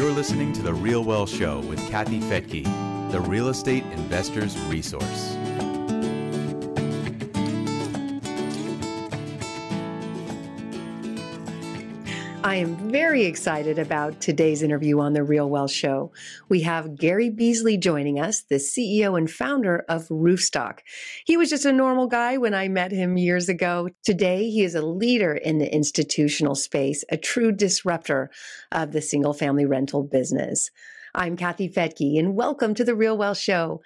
You're listening to The RealWealth Show with Kathy Fettke, the real estate investor's resource. I am very excited about today's interview on The RealWealth Show. We have Gary Beasley joining us, the CEO and founder of Roofstock. He was just a normal guy when I met him years ago. Today, he is a leader in the institutional space, a true disruptor of the single family rental business. I'm Kathy Fettke, and welcome to The RealWealth Show.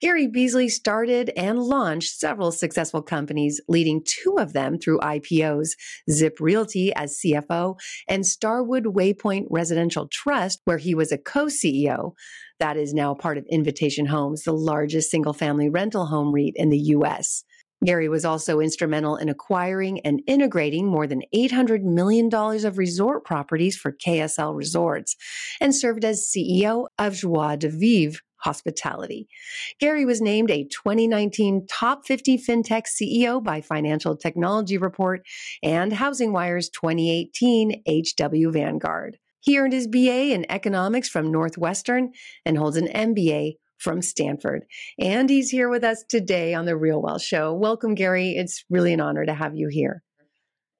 Gary Beasley started and launched several successful companies, leading two of them through IPOs ZipRealty as CFO and Starwood Waypoint Residential Trust, where he was a co CEO. That is now part of Invitation Homes, the largest single family rental home REIT in the U.S. Gary was also instrumental in acquiring and integrating more than $800 million of resort properties for KSL Resorts and served as CEO of Joie de Vivre hospitality. Gary was named a 2019 Top 50 FinTech CEO by Financial Technology Report and HousingWire's 2018 HW Vanguard. He earned his BA in economics from Northwestern and holds an MBA from Stanford. And he's here with us today on The RealWealth Show. Welcome, Gary. It's really an honor to have you here.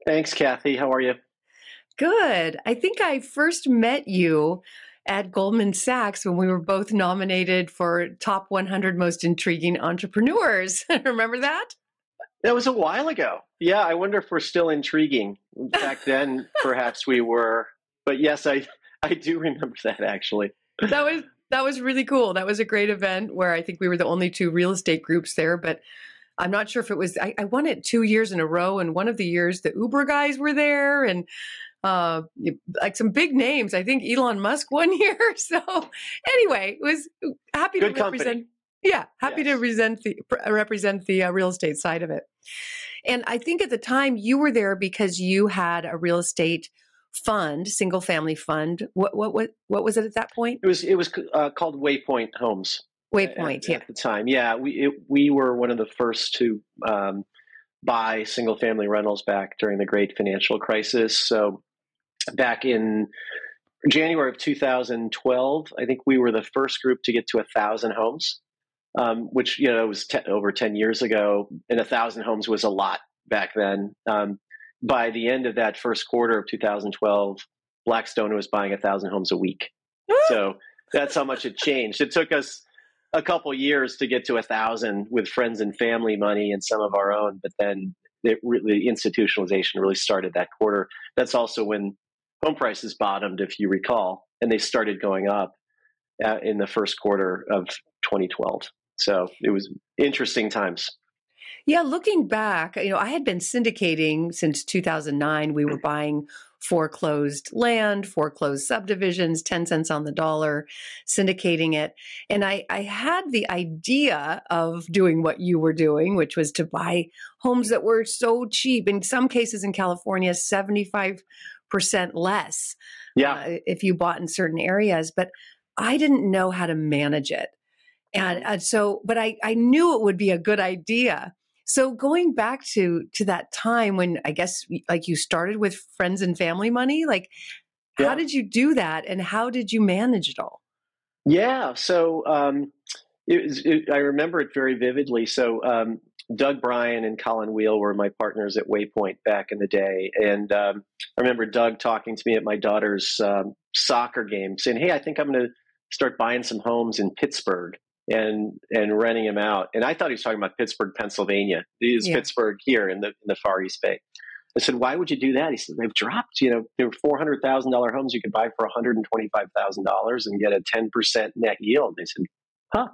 Thanks, Kathy. How are you? Good. I think I first met you at Goldman Sachs when we were both nominated for top 100 most intriguing entrepreneurs. Remember that? That was a while ago. Yeah, I wonder if we're still intriguing. Back then, perhaps we were. But yes, I I do remember that actually. That was that was really cool. That was a great event where I think we were the only two real estate groups there, but I'm not sure if it was I, I won it two years in a row and one of the years the Uber guys were there and uh, like some big names. I think Elon Musk one year. So anyway, it was uh, happy Good to company. represent. Yeah, happy Yes. to represent the represent the uh, real estate side of it. And I think at the time you were there because you had a real estate fund, single family fund. What what what what was it at that point? It was it was uh, called Waypoint Homes. Waypoint. at, Yeah. at the time. Yeah, we it, we were one of the first to um, buy single family rentals back during the Great Financial Crisis. So back in January of 2012, I think we were the first group to get to a thousand homes, um, which you know was te- over 10 years ago, and a thousand homes was a lot back then. Um, by the end of that first quarter of 2012, Blackstone was buying a thousand homes a week. So that's how much it changed. It took us a couple years to get to a thousand with friends and family money and some of our own, but then it really institutionalization really started that quarter. That's also when home prices bottomed, if you recall, and they started going up uh, in the first quarter of 2012. So it was interesting times. Yeah, looking back, you know, I had been syndicating since 2009. We were buying foreclosed land, foreclosed subdivisions, 10 cents on the dollar, syndicating it. And I, I had the idea of doing what you were doing, which was to buy homes that were so cheap. In some cases in California, 75% less Yeah. uh, if you bought in certain areas. But I didn't know how to manage it. And, and so, but I, I knew it would be a good idea. So going back to to that time when I guess like you started with friends and family money, like how did you do that and how did you manage it all? Yeah. So um, it it, I remember it very vividly. So um, Doug Brien and Colin Wiel were my partners at Waypoint back in the day, and um, I remember Doug talking to me at my daughter's um, soccer game, saying, "Hey, I think I'm going to start buying some homes in Pittsburg." And and renting them out, and I thought he was talking about Pittsburgh, Pennsylvania. These Yeah. Pittsburg here in the in the Far East Bay. I said, "Why would you do that?" He said, "They've dropped. You know, there were four hundred thousand dollar homes you could buy for one hundred and twenty five thousand dollars and get a ten percent net yield." They said, "Huh,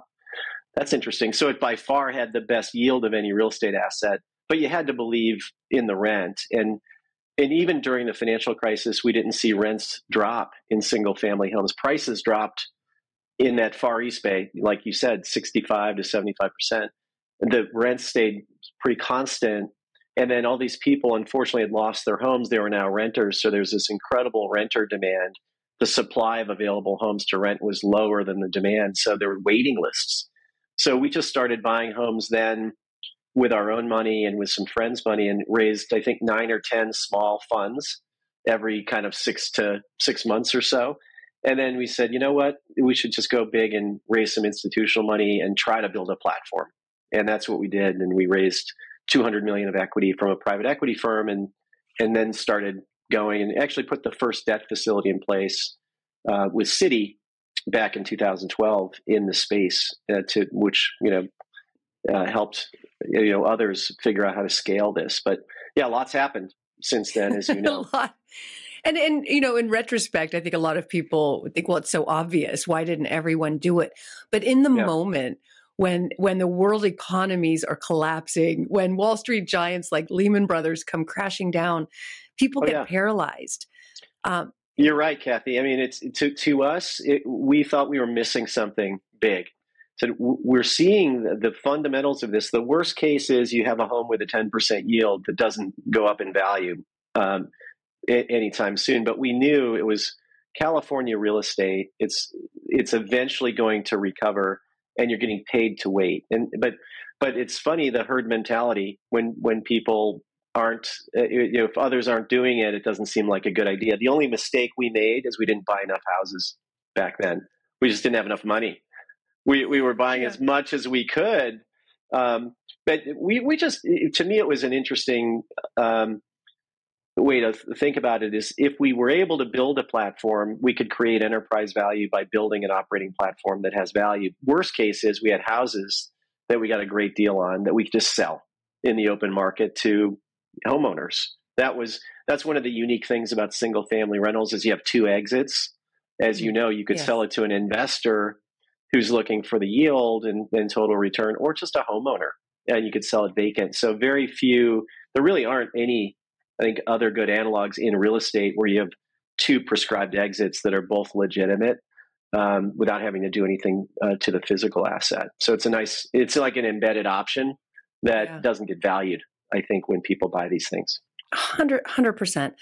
that's interesting." So it by far had the best yield of any real estate asset, but you had to believe in the rent and. And even during the financial crisis, we didn't see rents drop in single family homes. Prices dropped in that Far East Bay, like you said, 65 to 75%. The rents stayed pretty constant and then all these people, unfortunately, had lost their homes. They were now renters. So there's this incredible renter demand. The supply of available homes to rent was lower than the demand. So there were waiting lists. So we just started buying homes then with our own money and with some friends' money and raised, I think, nine or 10 small funds every kind of six to six months or so. And then we said, you know what? We should just go big and raise some institutional money and try to build a platform. And that's what we did. And we raised 200 million of equity from a private equity firm and, and then started going and actually put the first debt facility in place uh, with Citi back in 2012 in the space uh, to which, you know, uh, helped, you know, others figure out how to scale this. But yeah, lots happened since then, as you know. And and you know, in retrospect, I think a lot of people think, well, it's so obvious. Why didn't everyone do it? But in the yeah. moment when when the world economies are collapsing, when Wall Street giants like Lehman Brothers come crashing down, people oh, get yeah. paralyzed. Um, You're right, Kathy. I mean, it's to to us, it, we thought we were missing something big. So we're seeing the, fundamentals of this. The worst case is you have a home with a 10% yield that doesn't go up in value. Um, anytime soon. But we knew it was California real estate. It's it's eventually going to recover, and you're getting paid to wait. And but but it's funny the herd mentality when when people aren't uh, you know if others aren't doing it, it doesn't seem like a good idea. The only mistake we made is we didn't buy enough houses back then. We just didn't have enough money. We we were buying yeah. as much as we could. Um, but we, we just to me it was an interesting um, way to think about it is if we were able to build a platform, we could create enterprise value by building an operating platform that has value. Worst case is we had houses that we got a great deal on that we could just sell in the open market to homeowners. That was that's one of the unique things about single family rentals is you have two exits. As you mm-hmm. know, you could yes. sell it to an investor who's looking for the yield and, and total return, or just a homeowner, and you could sell it vacant. So very few. There really aren't any I think other good analogs in real estate where you have two prescribed exits that are both legitimate um, without having to do anything uh, to the physical asset. So it's a nice, it's like an embedded option that yeah. doesn't get valued. I think when people buy these things. 100 percent.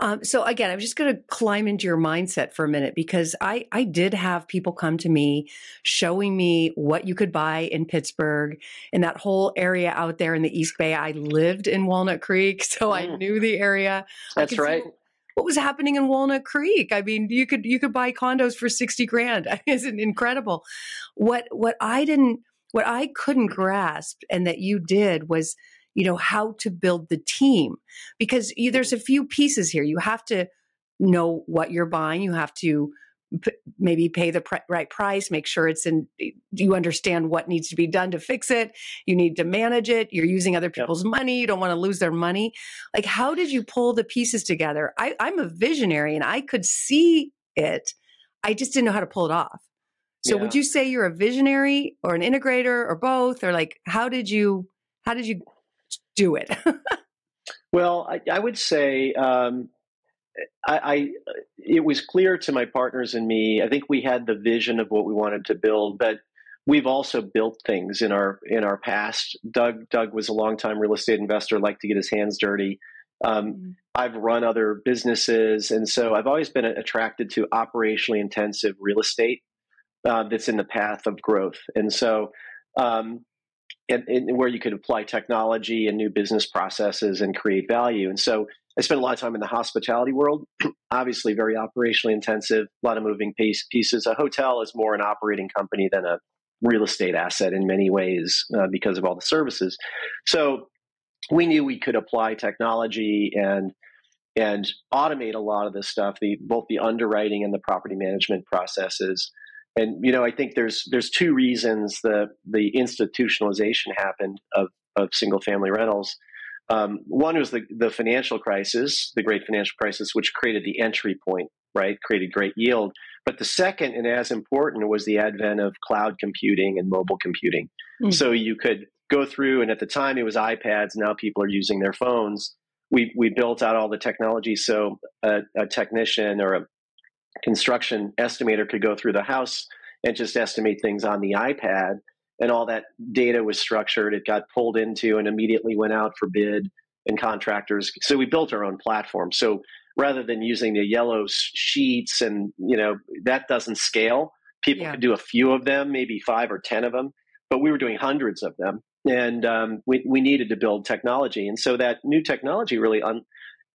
Um, so again, I'm just going to climb into your mindset for a minute because I I did have people come to me showing me what you could buy in Pittsburg in that whole area out there in the East Bay. I lived in Walnut Creek, so mm. I knew the area. That's right. What was happening in Walnut Creek? I mean, you could you could buy condos for sixty grand. Isn't incredible? What what I didn't what I couldn't grasp and that you did was you know, how to build the team because you, there's a few pieces here. You have to know what you're buying. You have to p- maybe pay the pr- right price, make sure it's in, you understand what needs to be done to fix it. You need to manage it. You're using other people's yep. money. You don't want to lose their money. Like, how did you pull the pieces together? I, I'm a visionary and I could see it. I just didn't know how to pull it off. So yeah. would you say you're a visionary or an integrator or both? Or like, how did you, how did you do it? well, I, I, would say um, I, I, it was clear to my partners and me. I think we had the vision of what we wanted to build, but we've also built things in our in our past. Doug Doug was a longtime real estate investor, liked to get his hands dirty. Um, mm-hmm. I've run other businesses, and so I've always been attracted to operationally intensive real estate uh, that's in the path of growth. And so um, and, and, where you could apply technology and new business processes and create value. And so I spent a lot of time in the hospitality world, obviously very operationally intensive, a lot of moving piece, pieces. A hotel is more an operating company than a real estate asset in many ways uh, because of all the services. So we knew we could apply technology and and automate a lot of this stuff, the both the underwriting and the property management processes and you know i think there's there's two reasons the the institutionalization happened of of single family rentals. Um, one was the the financial crisis the great financial crisis which created the entry point right? Created great yield. But the second and as important was the advent of cloud computing and mobile computing. Mm-hmm. so you could go through and at the time it was ipads now people are using their phones. We we built out all the technology. So a, a technician or a construction estimator could go through the house and just estimate things on the iPad. And all that data was structured. It got pulled into and immediately went out for bid and contractors. So we built our own platform. So rather than using the yellow sheets and, you know, that doesn't scale. People yeah. could do a few of them, maybe five or 10 of them, but we were doing hundreds of them. And um, we, we needed to build technology. And so that new technology really, un,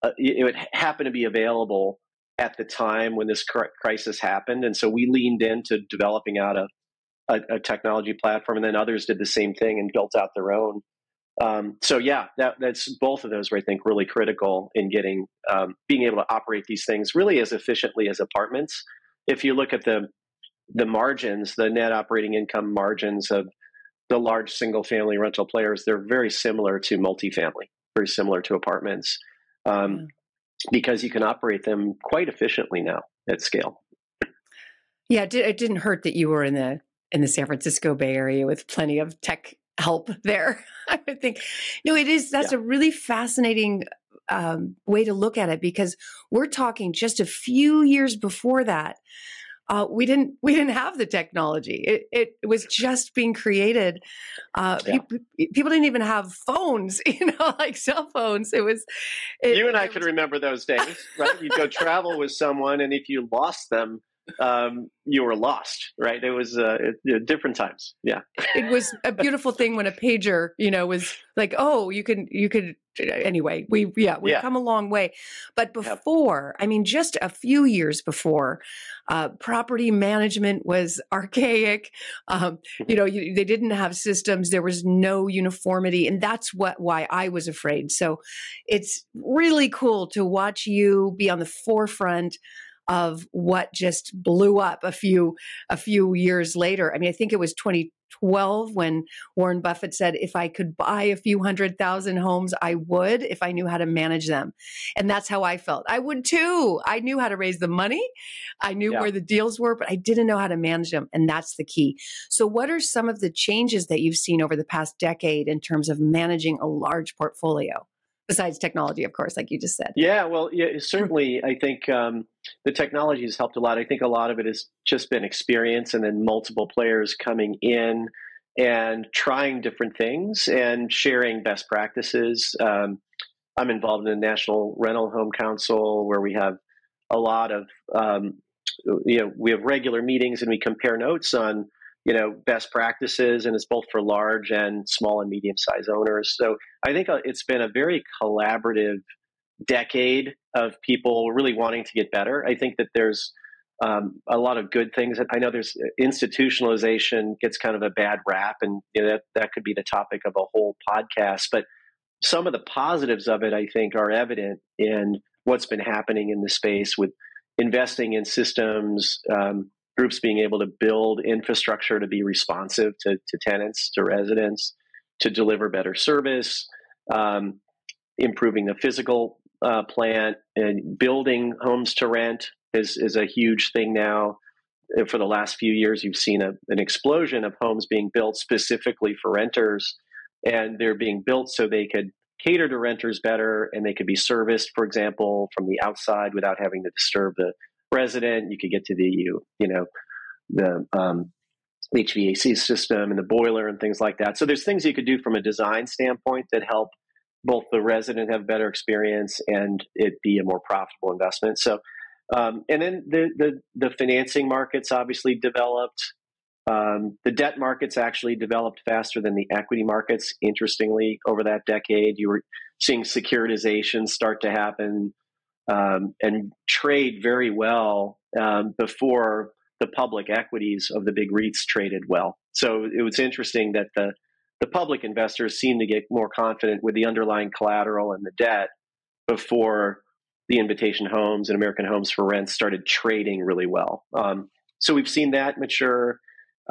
uh, it would happen to be available at the time when this crisis happened, and so we leaned into developing out a, a, a technology platform, and then others did the same thing and built out their own. Um, so yeah, that, that's both of those were I think really critical in getting um, being able to operate these things really as efficiently as apartments. If you look at the the margins, the net operating income margins of the large single family rental players, they're very similar to multifamily, very similar to apartments, um, mm. Because you can operate them quite efficiently now at scale. Yeah, it didn't hurt that you were in the in the San Francisco Bay Area with plenty of tech help there. I would think, no, it is. That's yeah. a really fascinating um, way to look at it because we're talking just a few years before that uh, we didn't we didn't have the technology. It, it was just being created. Uh, yeah. pe- people didn't even have phones, you know, like cell phones. It was. It, you and I was, can remember those days, right? You'd go travel with someone, and if you lost them, um, you were lost, right? It was uh, it, different times. Yeah, it was a beautiful thing when a pager, you know, was like, oh, you can you could anyway. We yeah, we've yeah. come a long way, but before. I mean, just a few years before, uh, property management was archaic. Um, you know, you, they didn't have systems. There was no uniformity, and that's what why I was afraid. So, it's really cool to watch you be on the forefront of what just blew up a few a few years later. I mean, I think it was 2012 when Warren Buffett said, "If I could buy a few hundred thousand homes, I would if I knew how to manage them." And that's how I felt. I would too. I knew how to raise the money. I knew yeah. where the deals were, but I didn't know how to manage them, and that's the key. So, what are some of the changes that you've seen over the past decade in terms of managing a large portfolio? besides technology, of course, like you just said. Yeah, well, yeah, certainly, I think um, the technology has helped a lot. I think a lot of it has just been experience, and then multiple players coming in and trying different things and sharing best practices. Um, I'm involved in the National Rental Home Council, where we have a lot of um, you know we have regular meetings and we compare notes on you know best practices and it's both for large and small and medium sized owners so i think uh, it's been a very collaborative decade of people really wanting to get better. I think that there's um, a lot of good things i know there's uh, institutionalization gets kind of a bad rap and you know, that, that could be the topic of a whole podcast but some of the positives of it i think are evident in what's been happening in the space with investing in systems um, groups being able to build infrastructure to be responsive to, to tenants, to residents, to deliver better service, um, improving the physical uh, plant, and building homes to rent is, is a huge thing now. For the last few years, you've seen a, an explosion of homes being built specifically for renters, and they're being built so they could cater to renters better and they could be serviced, for example, from the outside without having to disturb the resident. You could get to the you you know the um, HVAC system and the boiler and things like that. So there's things you could do from a design standpoint that help both the resident have better experience and it be a more profitable investment. So um, and then the, the, the financing markets obviously developed. Um, the debt markets actually developed faster than the equity markets. Interestingly, over that decade, you were seeing securitization start to happen um, and trade very well um, before the public equities of the big REITs traded well. So it was interesting that the the public investors seem to get more confident with the underlying collateral and the debt before the Invitation Homes and American Homes 4 Rent started trading really well. Um, so we've seen that mature.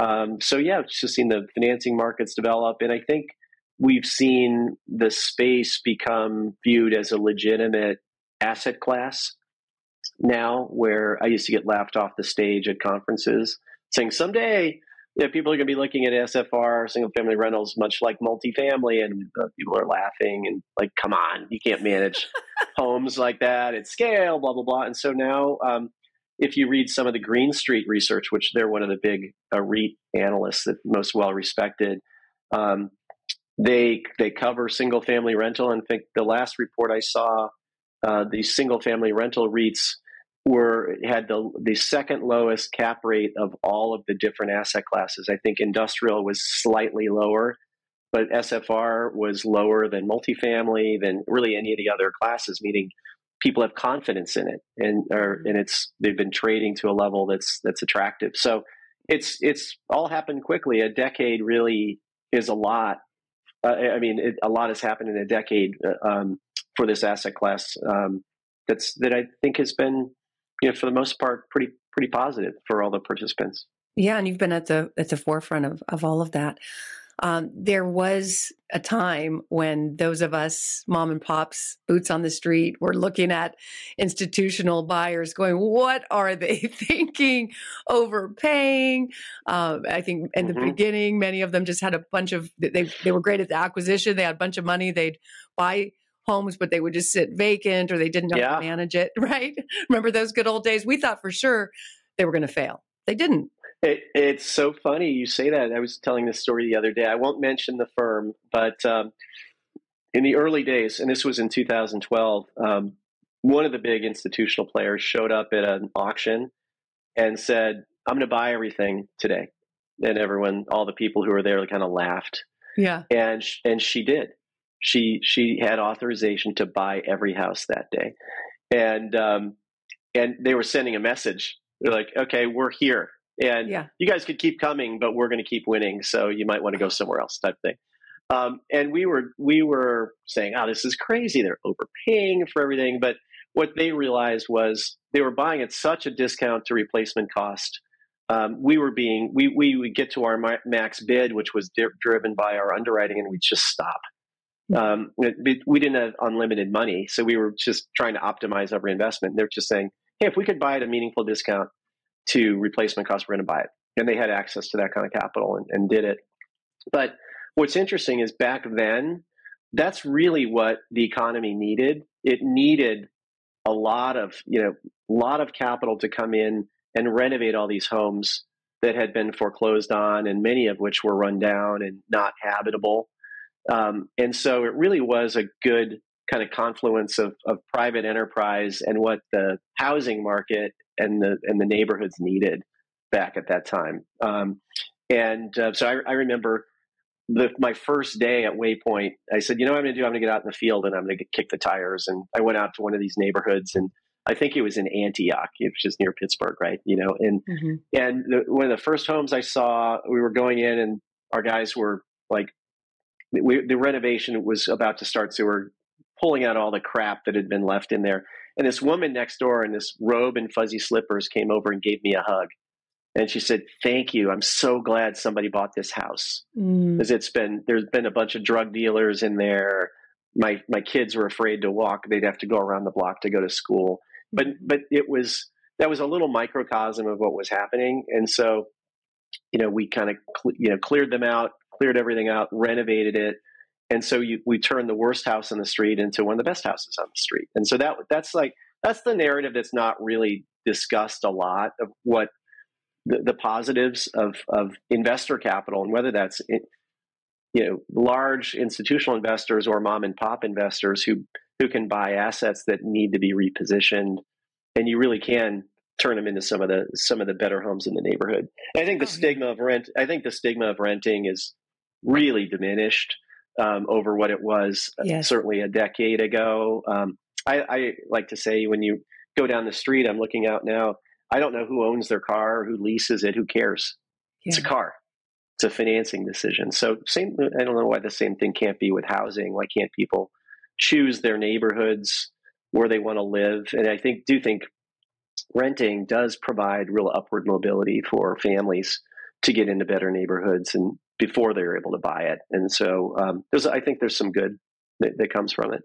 Um, so yeah, just seen the financing markets develop, and I think we've seen the space become viewed as a legitimate asset class now where I used to get laughed off the stage at conferences saying someday you know, people are going to be looking at SFR, single family rentals, much like multifamily, and uh, people are laughing and like, come on, you can't manage homes like that at scale, blah, blah, blah. And so now, um, if you read some of the Green Street research, which they're one of the big uh, REIT analysts that most well respected, um, they they cover single family rental. And I think the last report I saw uh, the single family rental REITs were had the the second lowest cap rate of all of the different asset classes. I think industrial was slightly lower, but SFR was lower than multifamily than really any of the other classes. Meaning, people have confidence in it, and or, and it's they've been trading to a level that's that's attractive. So it's it's all happened quickly. A decade really is a lot. Uh, I mean, it, a lot has happened in a decade uh, um, for this asset class. Um, that's that I think has been, you know, for the most part, pretty pretty positive for all the participants. Yeah, and you've been at the at the forefront of of all of that. Um, there was a time when those of us, mom and pops, boots on the street, were looking at institutional buyers going, What are they thinking? Overpaying. Um, I think in the mm-hmm. beginning, many of them just had a bunch of, they, they were great at the acquisition. They had a bunch of money. They'd buy homes, but they would just sit vacant or they didn't know yeah. how to manage it, right? Remember those good old days? We thought for sure they were going to fail. They didn't. It, it's so funny you say that. I was telling this story the other day. I won't mention the firm, but um, in the early days, and this was in 2012, um, one of the big institutional players showed up at an auction and said, "I'm going to buy everything today." And everyone, all the people who were there, kind of laughed. Yeah, and and she did. She she had authorization to buy every house that day, and um, and they were sending a message. They're like, "Okay, we're here and yeah. you guys could keep coming, but we're going to keep winning. So you might want to go somewhere else, type thing. Um, and we were we were saying, "Oh, this is crazy! They're overpaying for everything." But what they realized was they were buying at such a discount to replacement cost. Um, we were being we we would get to our max bid, which was di- driven by our underwriting, and we'd just stop. Um, we didn't have unlimited money, so we were just trying to optimize every investment. They're just saying, "Hey, if we could buy at a meaningful discount, to replacement cost, we're going to buy it. And they had access to that kind of capital and, and did it. But what's interesting is back then, that's really what the economy needed. It needed a lot of, you know, a lot of capital to come in and renovate all these homes that had been foreclosed on and many of which were run down and not habitable. Um, and so it really was a good kind of confluence of, of private enterprise and what the housing market and the and the neighborhoods needed back at that time. Um, and uh, so I, I, remember the, my first day at Waypoint. I said, you know what I'm going to do? I'm going to get out in the field and I'm going to kick the tires. And I went out to one of these neighborhoods and I think it was in Antioch, which is near Pittsburg, right? You know, and mm-hmm. and the, one of the first homes I saw, we were going in and our guys were like, we, the renovation was about to start, so we're pulling out all the crap that had been left in there. And this woman next door in this robe and fuzzy slippers came over and gave me a hug. And she said, Thank you. I'm so glad somebody bought this house. Because mm. it's been, there's been a bunch of drug dealers in there. My, my kids were afraid to walk. They'd have to go around the block to go to school. But, mm. but it was, that was a little microcosm of what was happening. And so, you know, we kind of, cl- you know, cleared them out, cleared everything out, renovated it, and so you, we turned the worst house on the street into one of the best houses on the street and so that that's like that's the narrative that's not really discussed a lot of what the, the positives of of investor capital and whether that's you know large institutional investors or mom and pop investors who who can buy assets that need to be repositioned and you really can turn them into some of the some of the better homes in the neighborhood. I think the oh, stigma of rent I think the stigma of renting is really diminished um, over what it was uh, yes. certainly a decade ago. Um, I, I, like to say when you go down the street, I'm looking out now. I don't know who owns their car, who leases it, who cares. Yeah. It's a car. It's a financing decision. So same. I don't know why the same thing can't be with housing. Why can't people choose their neighborhoods where they want to live? And I think do think renting does provide real upward mobility for families to get into better neighborhoods and before they're able to buy it. And so um, there's, I think there's some good that, that, comes from it.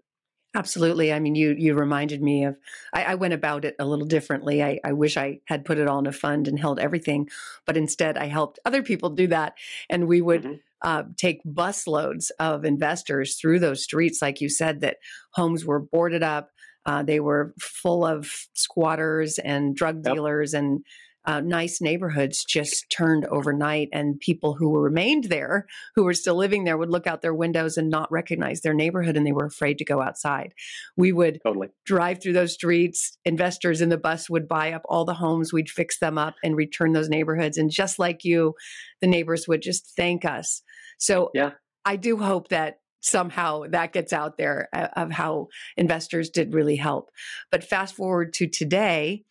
Absolutely. I mean, you you reminded me of. I, I went about it a little differently. I, I, wish I had put it all in a fund and held everything, but instead I helped other people do that, and we would. Mm-hmm. Uh, take busloads of investors through those streets, like you said, that homes were boarded up, uh, they were full of squatters and drug dealers yep. and uh, nice neighborhoods just turned overnight, and people who remained there, who were still living there, would look out their windows and not recognize their neighborhood, and they were afraid to go outside. We would totally. drive through those streets. Investors in the bus would buy up all the homes. We'd fix them up and return those neighborhoods. And just like you, the neighbors would just thank us. So yeah. I do hope that somehow that gets out there uh, of how investors did really help. But fast forward to today,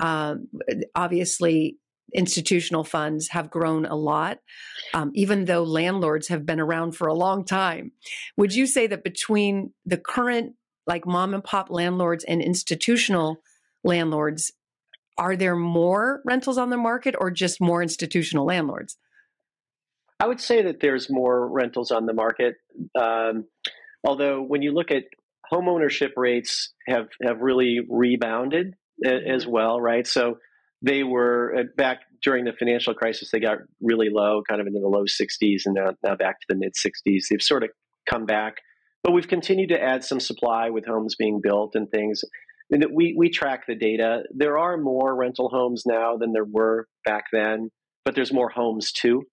um, obviously institutional funds have grown a lot, um, even though landlords have been around for a long time. Would you say that between the current like mom and pop landlords and institutional landlords, are there more rentals on the market or just more institutional landlords? I would say that there's more rentals on the market. Um, although when you look at home ownership rates have, have really rebounded as well, right? So they were uh, back during the financial crisis, they got really low, kind of into the low 60s, and now, now back to the mid 60s. They've sort of come back, but we've continued to add some supply with homes being built and things. And we, we track the data. There are more rental homes now than there were back then, but there's more homes too.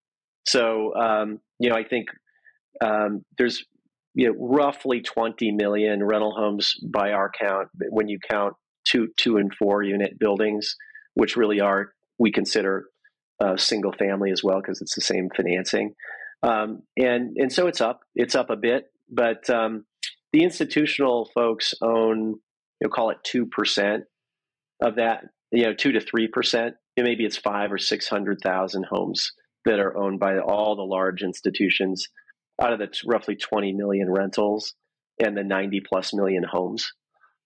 So, um, you know, I think um, there's you know, roughly 20 million rental homes by our count when you count two, two and four unit buildings, which really are, we consider uh, single family as well because it's the same financing. Um, and, and so it's up, it's up a bit, but um, the institutional folks own, you know, call it 2% of that, you know, two to 3%. Maybe it's five or 600,000 homes that are owned by all the large institutions out of the t- roughly 20 million rentals and the 90 plus million homes.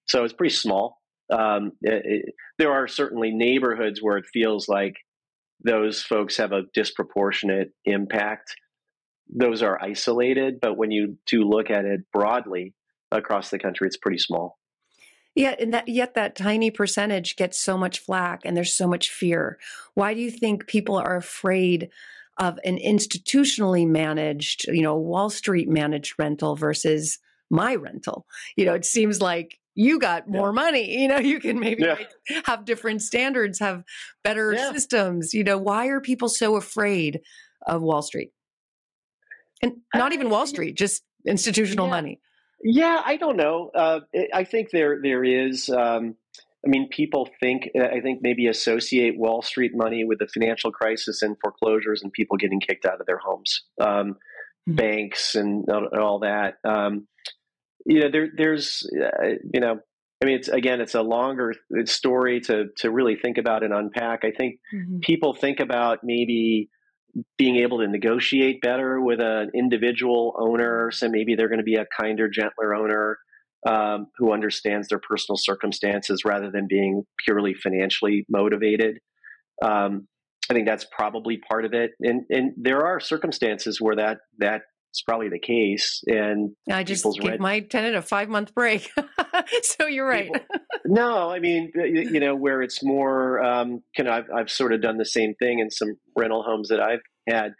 So it's pretty small. Um, it, it, there are certainly neighborhoods where it feels like those folks have a disproportionate impact. Those are isolated, but when you do look at it broadly across the country, it's pretty small. Yeah, and that yet that tiny percentage gets so much flack and there's so much fear. Why do you think people are afraid of an institutionally managed, you know, Wall Street managed rental versus my rental? You know, it seems like you got more yeah. money. You know, you can maybe yeah. have different standards, have better yeah. systems. You know, why are people so afraid of Wall Street? And not even Wall Street, just institutional money. Yeah, I don't know. Uh, I think there there is. Um, I mean, people think I think maybe associate Wall Street money with the financial crisis and foreclosures and people getting kicked out of their homes, um, mm-hmm. banks and, and, all that. Um, you know, there there's uh, you know, I mean, it's again, it's a longer story to to really think about and unpack. I think mm-hmm. people think about maybe being able to negotiate better with an individual owner. So maybe they're going to be a kinder, gentler owner um, who understands their personal circumstances rather than being purely financially motivated. Um, I think that's probably part of it. And and there are circumstances where that that is probably the case. And I just give my tenant a five month break. so you're right. People, no, I mean, you know, where it's more, um, kind of, I've, I've sort of done the same thing in some rental homes that I've had.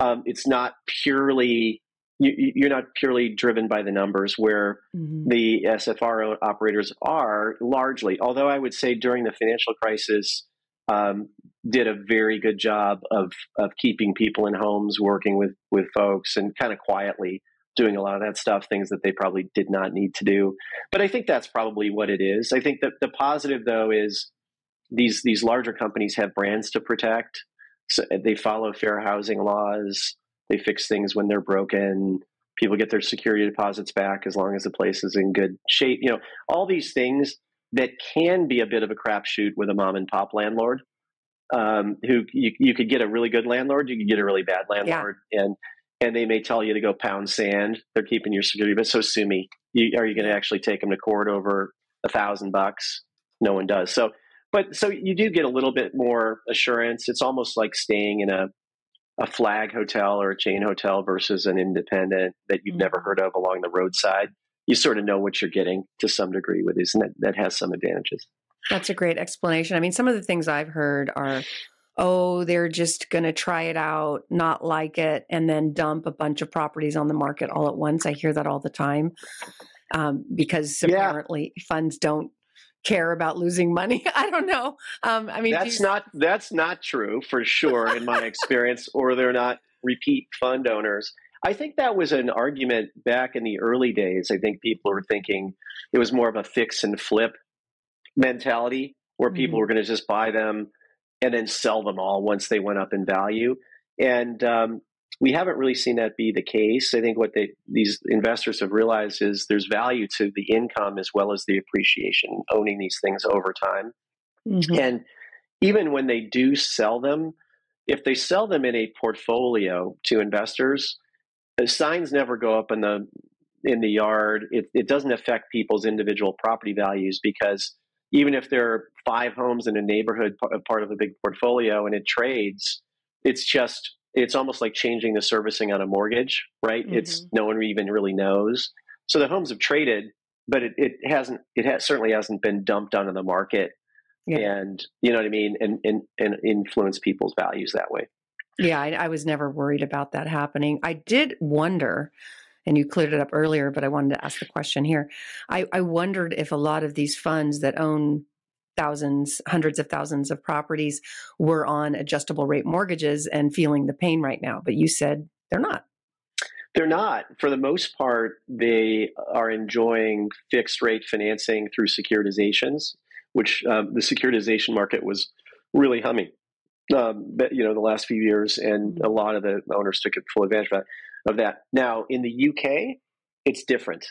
Um, it's not purely, you, are not purely driven by the numbers where mm-hmm. the SFR operators are largely, although I would say during the financial crisis, um, did a very good job of, of keeping people in homes, working with, with folks and kind of quietly doing a lot of that stuff, things that they probably did not need to do. But I think that's probably what it is. I think that the positive though is these these larger companies have brands to protect. So uh, they follow fair housing laws. They fix things when they're broken. People get their security deposits back as long as the place is in good shape. You know, all these things that can be a bit of a crapshoot with a mom and pop landlord. Um, who you, you could get a really good landlord, you could get a really bad landlord, yeah. and and they may tell you to go pound sand. They're keeping your security, but so sue me. You, are you going to actually take them to court over a thousand bucks? No one does. So, but so you do get a little bit more assurance. It's almost like staying in a a flag hotel or a chain hotel versus an independent that you've mm-hmm. never heard of along the roadside. You sort of know what you're getting to some degree with these, and that, that has some advantages. That's a great explanation. I mean, some of the things I've heard are oh, they're just going to try it out, not like it, and then dump a bunch of properties on the market all at once. I hear that all the time um, because yeah. apparently funds don't care about losing money. I don't know. Um, I mean, that's you... not that's not true for sure in my experience, or they're not repeat fund owners. I think that was an argument back in the early days. I think people were thinking it was more of a fix and flip mentality where people mm-hmm. were going to just buy them and then sell them all once they went up in value. And um, we haven't really seen that be the case. I think what they, these investors have realized is there's value to the income as well as the appreciation owning these things over time. Mm-hmm. And even when they do sell them, if they sell them in a portfolio to investors, the signs never go up in the in the yard. It, it doesn't affect people's individual property values because even if there are five homes in a neighborhood part of a big portfolio and it trades, it's just it's almost like changing the servicing on a mortgage, right? Mm-hmm. It's no one even really knows. So the homes have traded, but it, it hasn't. It has, certainly hasn't been dumped onto the market, yeah. and you know what I mean, and, and and influence people's values that way. Yeah, I, I was never worried about that happening. I did wonder and you cleared it up earlier, but I wanted to ask the question here. I, I, wondered if a lot of these funds that own thousands, hundreds of thousands of properties were on adjustable rate mortgages and feeling the pain right now. But you said they're not. They're not. For the most part, they are enjoying fixed rate financing through securitizations, which um, the securitization market was really humming. Um, you know, the last few years, and mm-hmm. a lot of the owners took full advantage of that. Of that. Now, in the UK, it's different.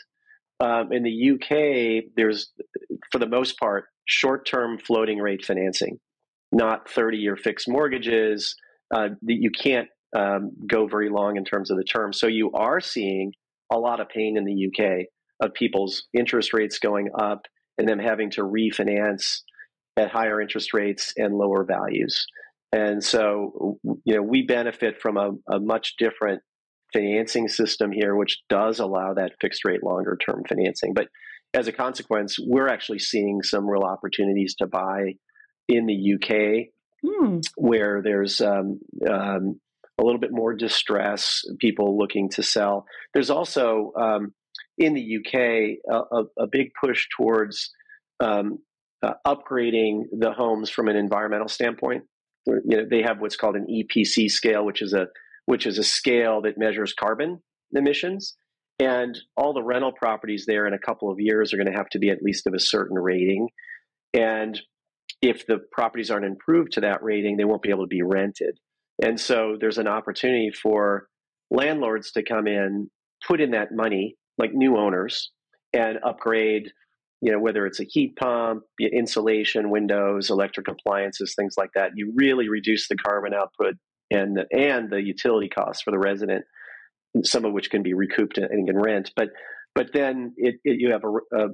Um, in the UK, there's, for the most part, short term floating rate financing, not 30 year fixed mortgages. Uh, you can't um, go very long in terms of the term. So you are seeing a lot of pain in the UK of people's interest rates going up and them having to refinance at higher interest rates and lower values. And so, you know, we benefit from a, a much different financing system here, which does allow that fixed rate longer term financing. But as a consequence, we're actually seeing some real opportunities to buy in the UK hmm. where there's um, um, a little bit more distress, people looking to sell. There's also um, in the UK a, a, big push towards um, uh, upgrading the homes from an environmental standpoint. You know, they have what's called an EPC scale, which is a which is a scale that measures carbon emissions. And all the rental properties there in a couple of years are going to have to be at least of a certain rating. And if the properties aren't improved to that rating, they won't be able to be rented. And so there's an opportunity for landlords to come in, put in that money, like new owners, and upgrade, you know, whether it's a heat pump, insulation, windows, electric appliances, things like that. You really reduce the carbon output and and the utility costs for the resident some of which can be recouped in, can rent. But but then it, it, you have a, a,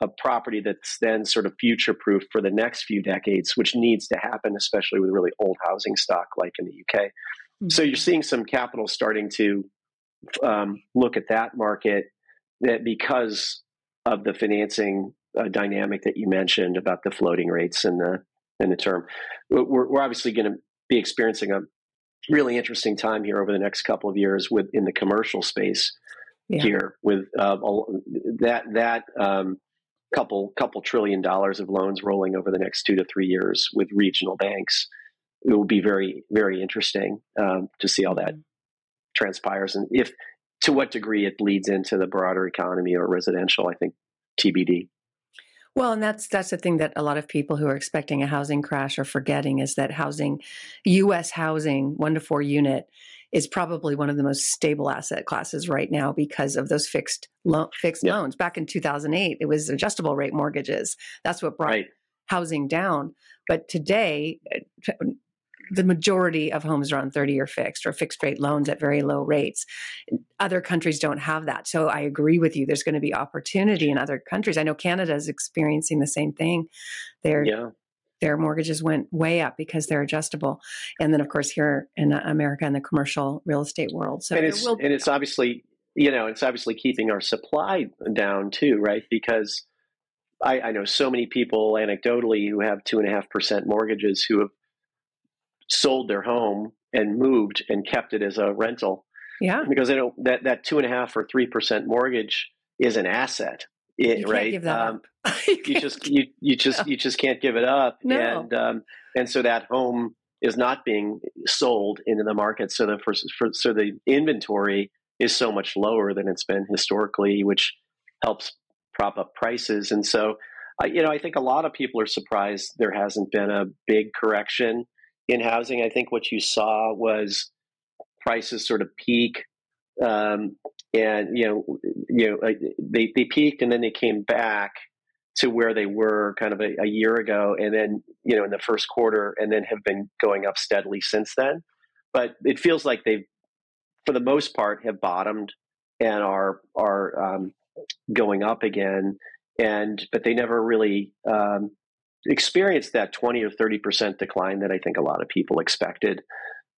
a property that's then sort of future proof for the next few decades, which needs to happen, especially with really old housing stock like in the UK. Mm-hmm. So you're seeing some capital starting to um, look at that market that because of the financing uh, dynamic that you mentioned about the floating rates and the and the term. We're, we're obviously going to be experiencing a really interesting time here over the next couple of years with in the commercial space yeah. here with uh, that that um, couple couple trillion dollars of loans rolling over the next two to three years with regional banks. It will be very very interesting um, to see how that mm-hmm. transpires and if to what degree it bleeds into the broader economy or residential. I think TBD. Well, and that's that's the thing that a lot of people who are expecting a housing crash are forgetting is that housing, U.S. housing, one to four unit, is probably one of the most stable asset classes right now because of those fixed lo- fixed yeah. loans. Back in 2008, it was adjustable rate mortgages. That's what brought right. housing down. But today, eh, the majority of homes are on 30 year fixed or fixed rate loans at very low rates. Other countries don't have that. So I agree with you. There's going to be opportunity in other countries. I know Canada is experiencing the same thing. Their, yeah. their mortgages went way up because they're adjustable. And then, of course, here in uh, America in the commercial real estate world. So and it's, and it's obviously, you know, it's obviously keeping our supply down too, right? Because I, I know so many people anecdotally who have two and a half percent mortgages who have sold their home and moved and kept it as a rental. Yeah. Because they don't, that, that two and a half or 3% mortgage is an asset. It, you right. Give that um, up. you, you just, you, you just, you just can't give it up. No. And, um, and so that home is not being sold into the market. So the first, for, so the inventory is so much lower than it's been historically, which helps prop up prices. And so, uh, you know, I think a lot of people are surprised there hasn't been a big correction in housing, I think what you saw was prices sort of peak, um, and you know, you know, they they peaked and then they came back to where they were kind of a, a, year ago, and then you know in the first quarter, and then have been going up steadily since then. But it feels like they've, for the most part, have bottomed and are are um, going up again. And but they never really um, experienced that twenty or thirty percent decline that I think a lot of people expected,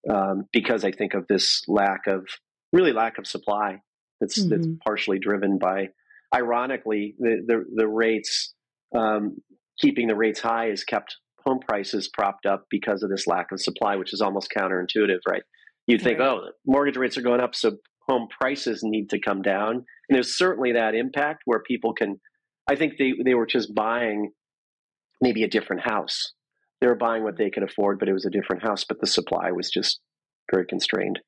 um, because I think of this lack of really lack of supply that's mm-hmm. that's partially driven by ironically, the the, the rates um, keeping the rates high has kept home prices propped up because of this lack of supply, which is almost counterintuitive, right? You'd think, right. oh, mortgage rates are going up, so home prices need to come down. And there's certainly that impact where people can. I think they they were just buying maybe a different house. They were buying what they could afford, but it was a different house. But the supply was just very constrained.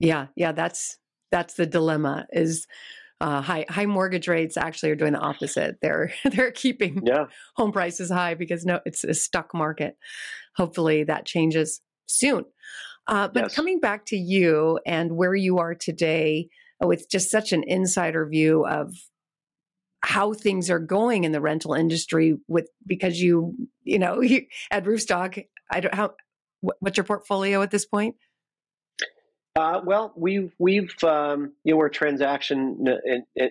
Yeah, yeah, that's that's the dilemma. Is uh, high high mortgage rates actually are doing the opposite. They're they're keeping yeah. home prices high because no, it's a stuck market. Hopefully that changes soon. Uh, but yes. coming back to you and where you are today, with just such an insider view of how things are going in the rental industry, with because you you know you, at Roofstock, I don't how what's your portfolio at this point? Uh, well, we've we've um, you know we're a transaction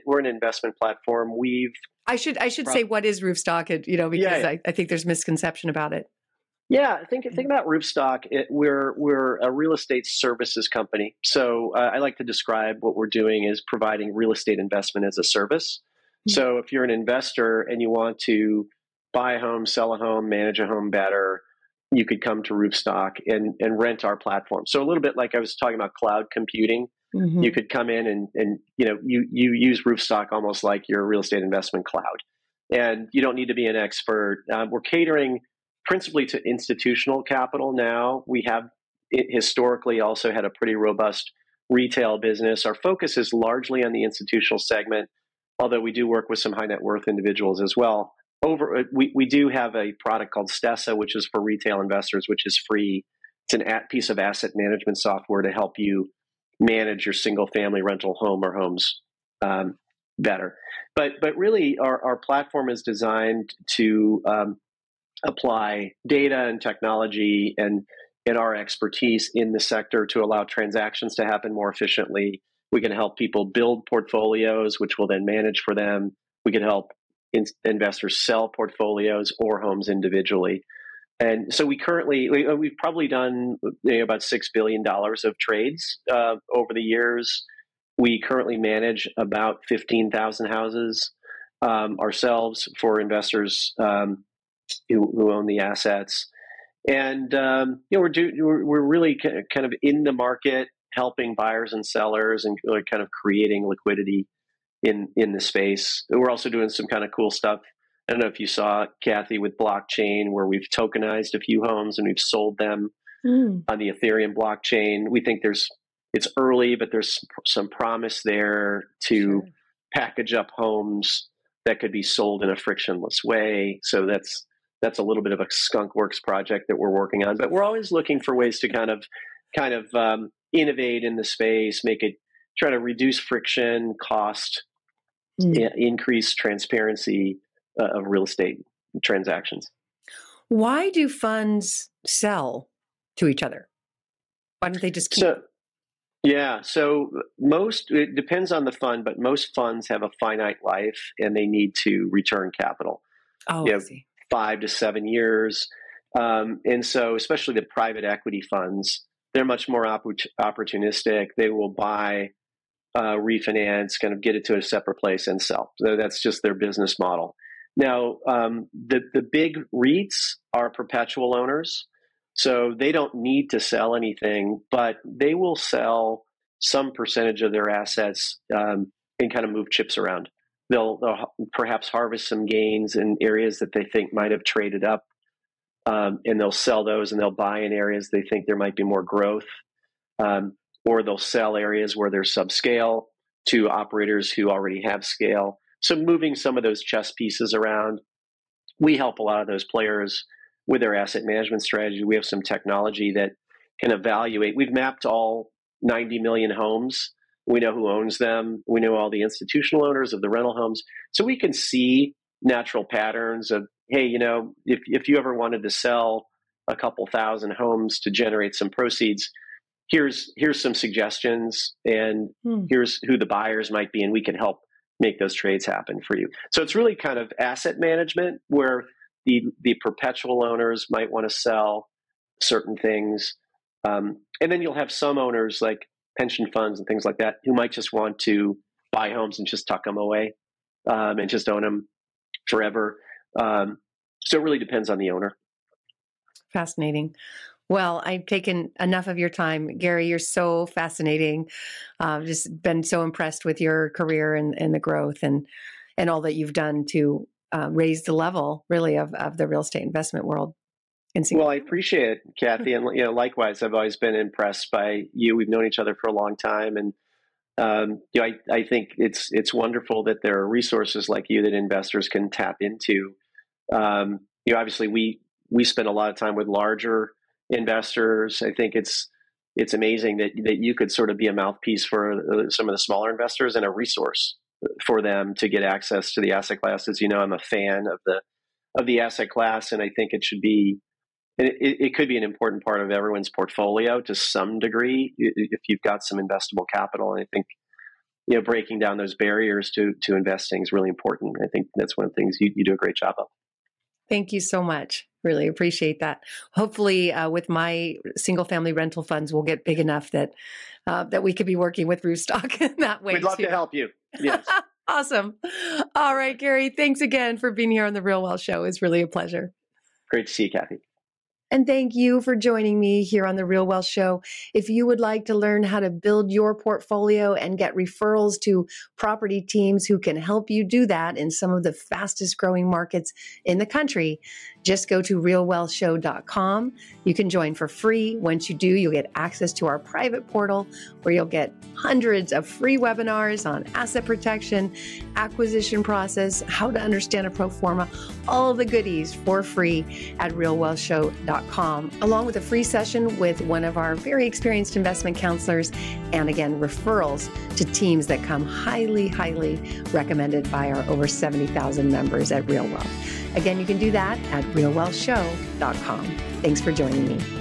we're an investment platform. We've I should I should say what is Roofstock? You know because yeah, yeah. I, I think there's misconception about it. Yeah, think think about Roofstock. It, we're we're a real estate services company. So uh, I like to describe what we're doing is providing real estate investment as a service. So if you're an investor and you want to buy a home, sell a home, manage a home better, you could come to Roofstock and, and rent our platform. So a little bit like I was talking about cloud computing, mm-hmm. you could come in and, and you know you you use Roofstock almost like your real estate investment cloud, and you don't need to be an expert. Uh, we're catering principally to institutional capital now. We have historically also had a pretty robust retail business. Our focus is largely on the institutional segment, although we do work with some high net worth individuals as well over uh, we, we do have a product called Stessa, which is for retail investors, which is free. It's an at piece of asset management software to help you manage your single family rental home or homes um, better. But but really, our, our platform is designed to um, apply data and technology and and our expertise in the sector to allow transactions to happen more efficiently. We can help people build portfolios, which will then manage for them. We can help in, investors sell portfolios or homes individually. And so we currently we, have uh, probably done you know, about six billion dollars of trades uh, over the years. We currently manage about fifteen thousand houses um, ourselves for investors um, who, who, own the assets, and um, you know we're, do, we're, we're really kind of in the market helping buyers and sellers and kind of creating liquidity in in the space. We're also doing some kind of cool stuff. I don't know if you saw Kathy with blockchain, where we've tokenized a few homes and we've sold them mm. on the Ethereum blockchain. We think there's it's early, but there's some promise there to sure. package up homes that could be sold in a frictionless way. So that's that's a little bit of a skunk works project that we're working on. But we're always looking for ways to kind of kind of um, innovate in the space, make it try to reduce friction, cost, mm. increase transparency uh, of real estate transactions. Why do funds sell to each other? Why don't they just keep? So, yeah, so most it depends on the fund, but most funds have a finite life and they need to return capital. Oh, you I see. Five to seven years, um, and so especially the private equity funds, they're much more opportunistic. They will buy uh, refinance, kind of get it to a separate place and sell. So that's just their business model. Now, um, the the big REITs are perpetual owners, so they don't need to sell anything, but they will sell some percentage of their assets um, and kind of move chips around. They'll, they'll, perhaps harvest some gains in areas that they think might have traded up, um, and they'll sell those and they'll buy in areas they think there might be more growth. Um, or they'll sell areas where they're subscale to operators who already have scale. So moving some of those chess pieces around, we help a lot of those players with their asset management strategy. We have some technology that can evaluate. We've mapped all 90 million homes. We know who owns them. We know all the institutional owners of the rental homes. So we can see natural patterns of, hey, you know, if, if you ever wanted to sell a couple thousand homes to generate some proceeds, here's here's some suggestions and hmm. here's who the buyers might be and we can help make those trades happen for you. So it's really kind of asset management where the the perpetual owners might want to sell certain things. Um, and then you'll have some owners like pension funds and things like that who might just want to buy homes and just tuck them away um, and just own them forever. Um, so it really depends on the owner. Fascinating. Well, I've taken enough of your time. Gary, you're so fascinating. I've uh, just been so impressed with your career and, and the growth and, and all that you've done to uh, raise the level, really, of, of the real estate investment world. Well, I appreciate it, Kathy, and you know, likewise, I've always been impressed by you. We've known each other for a long time, and um, you know, I, I think it's it's wonderful that there are resources like you that investors can tap into. Um, you know, obviously, we we spend a lot of time with larger investors. I think it's it's amazing that that you could sort of be a mouthpiece for uh, some of the smaller investors and a resource for them to get access to the asset class. As you know, I'm a fan of the of the asset class, and I think it should be. It, it could be an important part of everyone's portfolio to some degree if you've got some investable capital. And I think you know breaking down those barriers to to investing is really important. I think that's one of the things you, you do a great job of. Thank you so much. Really appreciate that. Hopefully, uh, with my single family rental funds, we'll get big enough that uh, that we could be working with Roofstock in that way. We'd love too. to help you. Yes. awesome. All right, Gary. Thanks again for being here on the Real Wealth Show. It's really a pleasure. Great to see you, Kathy. And thank you for joining me here on the Real Wealth Show. If you would like to learn how to build your portfolio and get referrals to property teams who can help you do that in some of the fastest growing markets in the country, just go to realwealthshow.com. You can join for free. Once you do, you'll get access to our private portal where you'll get hundreds of free webinars on asset protection, acquisition process, how to understand a pro forma, all the goodies for free at realwealthshow.com, along with a free session with one of our very experienced investment counselors, and again, referrals to teams that come highly, highly recommended by our over 70,000 members at Real Wealth. Again, you can do that at realwealthshow.com. Thanks for joining me.